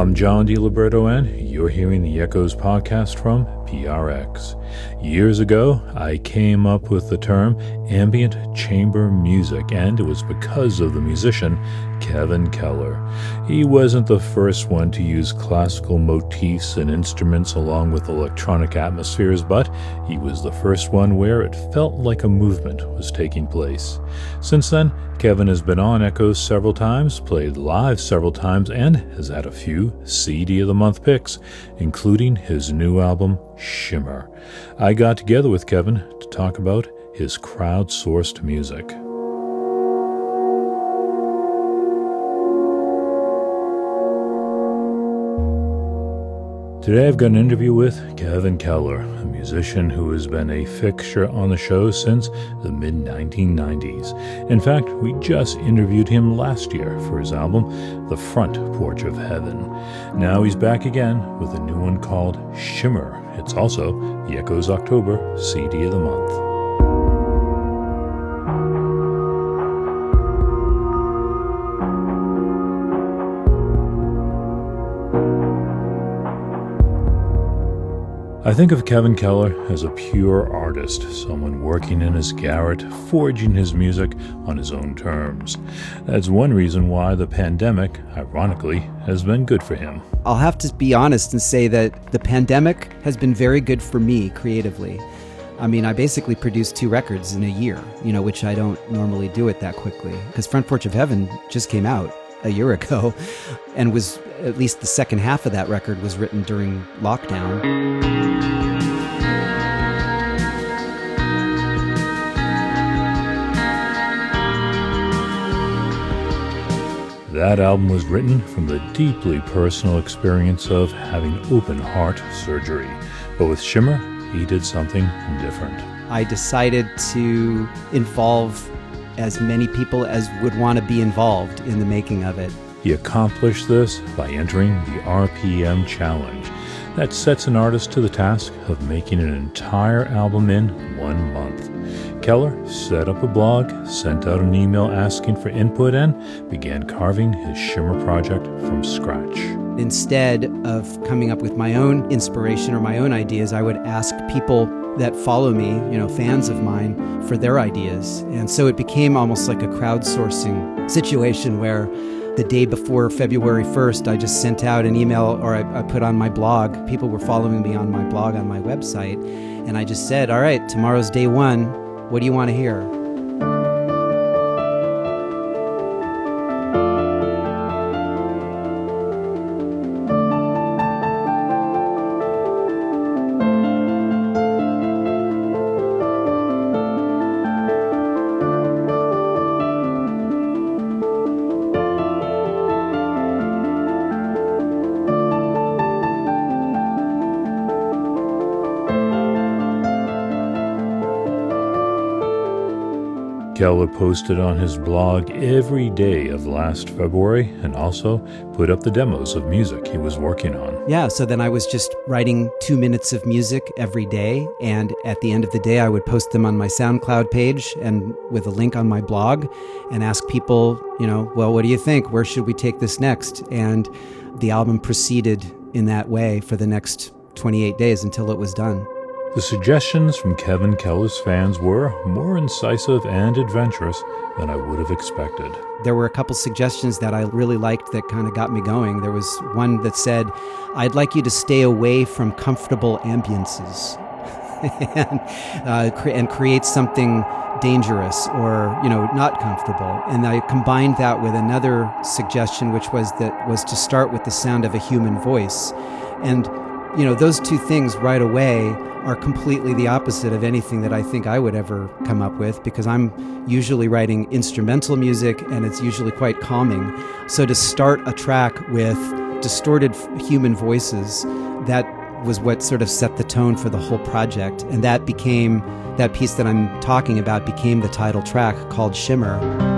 I'm John DiLiberto, and you're hearing the Echoes podcast from PRX. Years ago, I came up with the term ambient chamber music, and it was because of the musician Kevin Keller. He wasn't the first one to use classical motifs and instruments along with electronic atmospheres, but he was the first one where it felt like a movement was taking place. Since then, Kevin has been on Echoes several times, played live several times, and has had a few CD of the Month picks, including his new album, Shimmer. I got together with Kevin to talk about his crowdsourced music. Today I've got an interview with Kevin Keller, a musician who has been a fixture on the show since the mid 1990s. In fact, we just interviewed him last year for his album, The Front Porch of Heaven. Now he's back again with a new one called Shimmer. It's also the Echoes October CD of the Month. I think of Kevin Keller as a pure artist, someone working in his garret, forging his music on his own terms. That's one reason why the pandemic, ironically, has been good for him. I'll have to be honest and say that the pandemic has been very good for me creatively. I mean, I basically produced two records in a year, you know, which I don't normally do it that quickly because Front Porch of Heaven just came out a year ago and was at least the second half of that record was written during lockdown. That album was written from the deeply personal experience of having open heart surgery. But with Shimmer, he did something different. I decided to involve as many people as would want to be involved in the making of it. He accomplished this by entering the RPM Challenge. That sets an artist to the task of making an entire album in one month. Keller set up a blog, sent out an email asking for input, and began carving his Shimmer project from scratch. Instead of coming up with my own inspiration or my own ideas, I would ask people that follow me, you know, fans of mine, for their ideas. And so it became almost like a crowdsourcing situation where the day before February 1st, I just sent out an email or I, I, put on my blog. People were following me on my blog on my website. And I just said, All right, tomorrow's day one. What do you want to hear? Keller posted on his blog every day of last February and also put up the demos of music he was working on. Yeah, so then I was just writing two minutes of music every day. And at the end of the day, I would post them on my SoundCloud page and with a link on my blog and ask people, you know, well, what do you think? Where should we take this next? And the album proceeded in that way for the next 28 days until it was done. The suggestions from Kevin Keller's fans were more incisive and adventurous than I would have expected. There were a couple suggestions that I really liked that kind of got me going. There was one that said, I'd like you to stay away from comfortable ambiances and, uh, cre- and create something dangerous or you know not comfortable and i combined that with another suggestion which was that was to start with the sound of a human voice and you know those two things right away are completely the opposite of anything that I think I would ever come up with because I'm usually writing instrumental music and it's usually quite calming. So to start a track with distorted human voices, that was what sort of set the tone for the whole project. And that became, that piece that I'm talking about became the title track called Shimmer.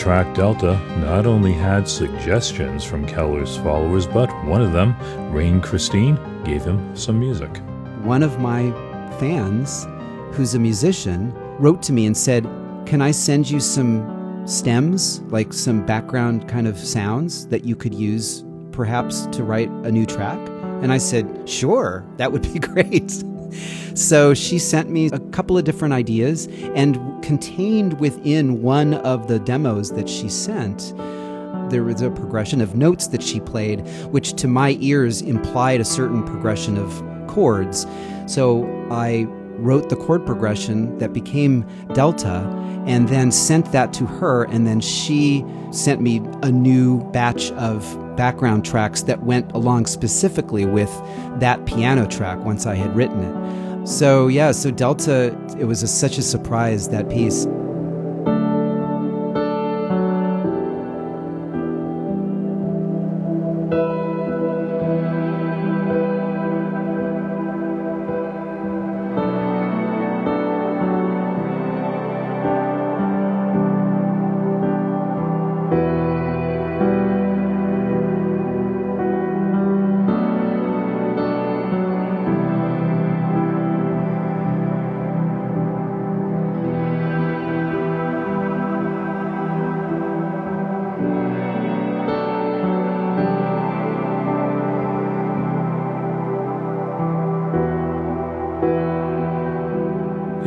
Track Delta not only had suggestions from Keller's followers, but one of them, Rain Christine, gave him some music. One of my fans, who's a musician, wrote to me and said, Can I send you some stems, like some background kind of sounds that you could use perhaps to write a new track? And I said, Sure, that would be great. So she sent me a couple of different ideas, and contained within one of the demos that she sent, there was a progression of notes that she played, which to my ears implied a certain progression of chords. So I wrote the chord progression that became Delta and then sent that to her. And then she sent me a new batch of background tracks that went along specifically with that piano track once I had written it. So, yeah, so Delta, it was a, such a surprise, that piece.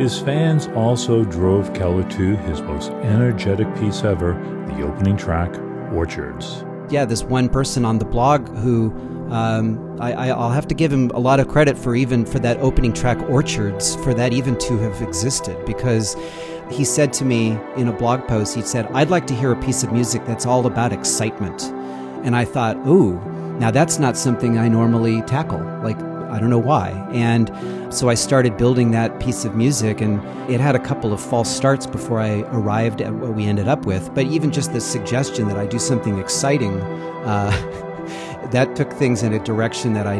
His fans also drove Keller to his most energetic piece ever, the opening track, Orchards. Yeah, this one person on the blog who um, I, will have to give him a lot of credit for even for that opening track, Orchards, for that even to have existed because he said to me in a blog post, he said, I'd like to hear a piece of music that's all about excitement. And I thought, ooh, now that's not something I normally tackle. Like, I don't know why. And so I started building that piece of music, and it had a couple of false starts before I arrived at what we ended up with. But even just the suggestion that I do something exciting, uh, that took things in a direction that I,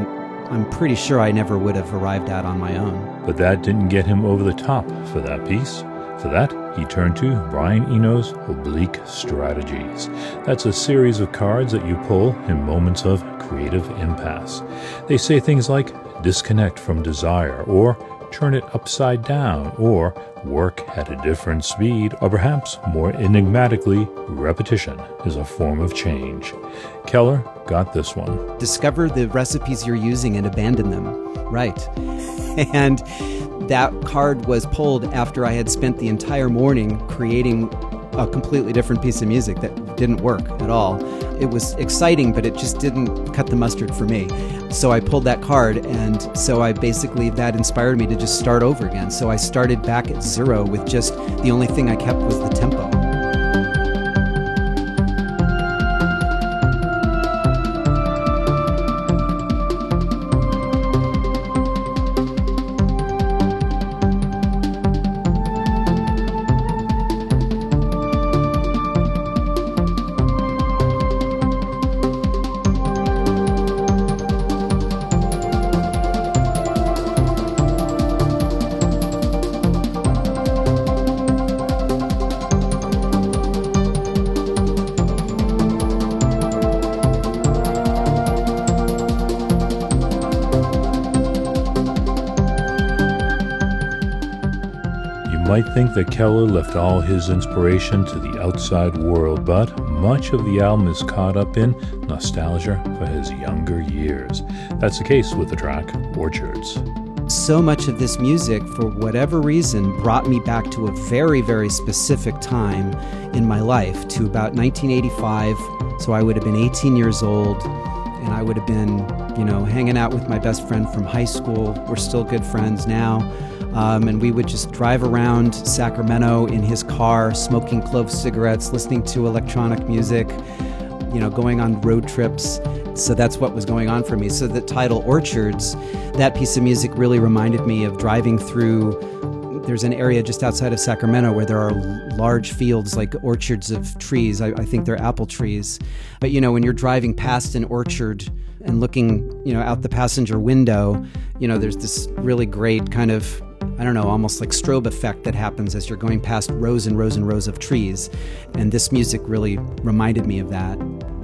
I'm pretty sure I never would have arrived at on my own. But that didn't get him over the top for that piece. For that, he turned to Brian Eno's Oblique Strategies. That's a series of cards that you pull in moments of creative impasse. They say things like disconnect from desire, or turn it upside down, or work at a different speed, or perhaps more enigmatically, repetition is a form of change. Keller got this one. Discover the recipes you're using and abandon them. Right. And that card was pulled after I had spent the entire morning creating a completely different piece of music that didn't work at all. It was exciting, but it just didn't cut the mustard for me. So I pulled that card, and so I basically, that inspired me to just start over again. So I started back at zero with just the only thing I kept was the tempo. Might think that Keller left all his inspiration to the outside world, but much of the album is caught up in nostalgia for his younger years. That's the case with the track Orchards. So much of this music, for whatever reason, brought me back to a very, very specific time in my life, to about 1985. So I would have been 18 years old, and I would have been, you know, hanging out with my best friend from high school. We're still good friends now. Um, and we would just drive around Sacramento in his car, smoking clove cigarettes, listening to electronic music, you know, going on road trips. So that's what was going on for me. So the title Orchards, that piece of music really reminded me of driving through. There's an area just outside of Sacramento where there are large fields like orchards of trees. I, I think they're apple trees. But you know, when you're driving past an orchard and looking, you know, out the passenger window, you know, there's this really great kind of I don't know, almost like strobe effect that happens as you're going past rows and rows and rows of trees. And this music really reminded me of that.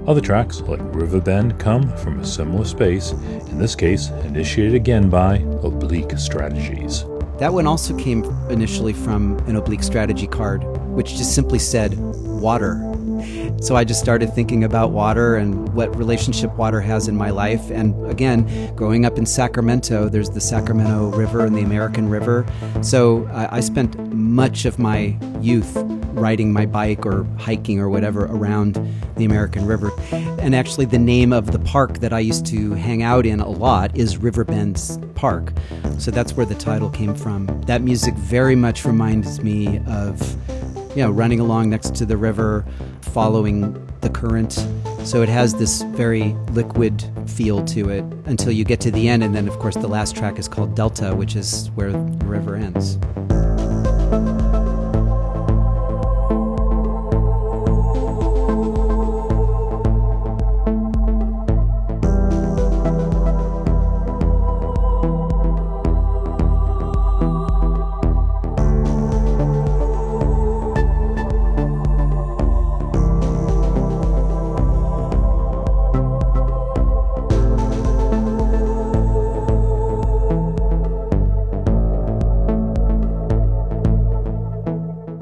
Other tracks, like River Bend, come from a similar space, in this case, initiated again by Oblique Strategies. That one also came initially from an Oblique Strategy card, which just simply said water. So I just started thinking about water and what relationship water has in my life. And again, growing up in Sacramento, there's the Sacramento River and the American River. So I, spent much of my youth riding my bike or hiking or whatever around the American River. And actually, the name of the park that I used to hang out in a lot is Riverbends Park. So that's where the title came from. That music very much reminds me of, you know, running along next to the river, following the current. So it has this very liquid feel to it until you get to the end. And then, of course, the last track is called Delta, which is where the river ends.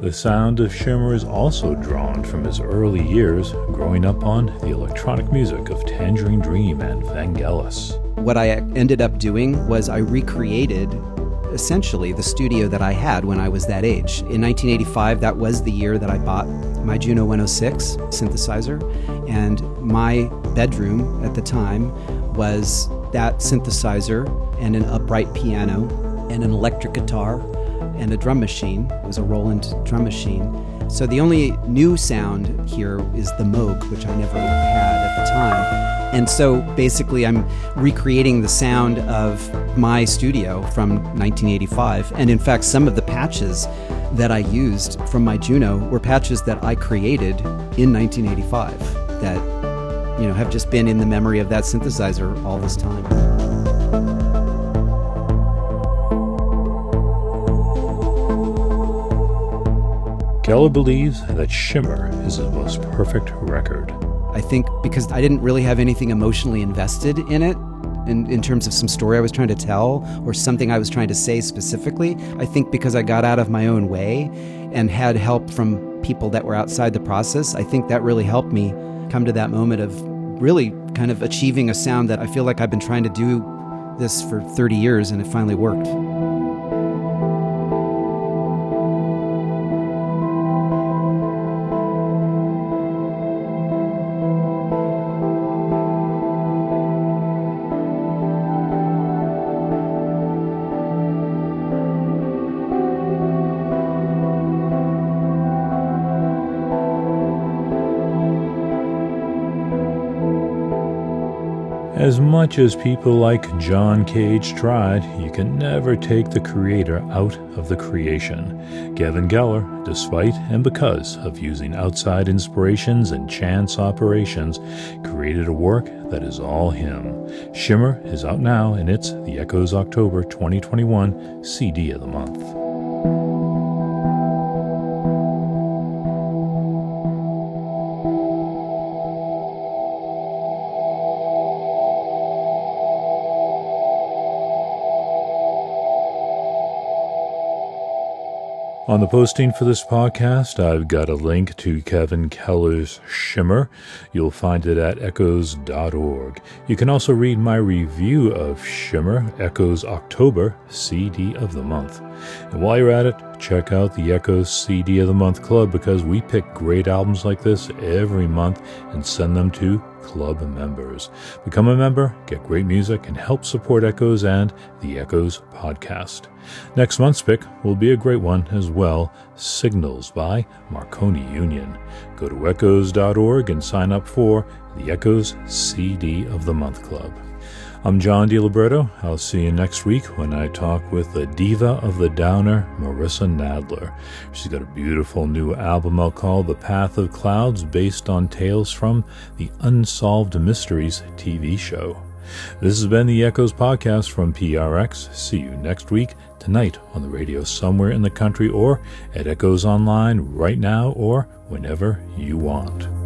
The sound of Shimmer is also drawn from his early years growing up on the electronic music of Tangerine Dream and Vangelis. What I ended up doing was I recreated essentially the studio that I had when I was that age. In 1985, that was the year that I bought my Juno 106 synthesizer, and my bedroom at the time was that synthesizer and an upright piano and an electric guitar and a drum machine. It was a Roland drum machine. So the only new sound here is the Moog, which I never had at the time. And so basically, I'm recreating the sound of my studio from 1985. And in fact, some of the patches that I used from my Juno were patches that I created in 1985 that you know have just been in the memory of that synthesizer all this time. Keller believes that Shimmer is his most perfect record. I think because I didn't really have anything emotionally invested in it, in, in terms of some story I was trying to tell or something I was trying to say specifically. I think because I got out of my own way and had help from people that were outside the process, I think that really helped me come to that moment of really kind of achieving a sound that I feel like I've been trying to do this for 30 years and it finally worked. As much as people like John Cage tried, you can never take the creator out of the creation. Kevin Keller, despite and because of using outside inspirations and chance operations, created a work that is all him. Shimmer is out now, and it's the Echoes October 2021 CD of the month. On the posting for this podcast, I've got a link to Kevin Keller's Shimmer. You'll find it at echoes.org. You can also read my review of Shimmer, Echoes October CD of the Month. And while you're at it, check out the Echoes CD of the Month Club because we pick great albums like this every month and send them to club members. Become a member, get great music, and help support Echoes and the Echoes podcast. Next month's pick will be a great one as well Signals by Marconi Union. Go to echoes.org and sign up for the Echoes CD of the Month Club. I'm John DiLiberto. I'll see you next week when I talk with the diva of the downer, Marissa Nadler. She's got a beautiful new album out called The Path of Clouds, based on tales from the Unsolved Mysteries TV show. This has been the Echoes podcast from PRX. See you next week, tonight on the radio somewhere in the country or at Echoes Online right now or whenever you want.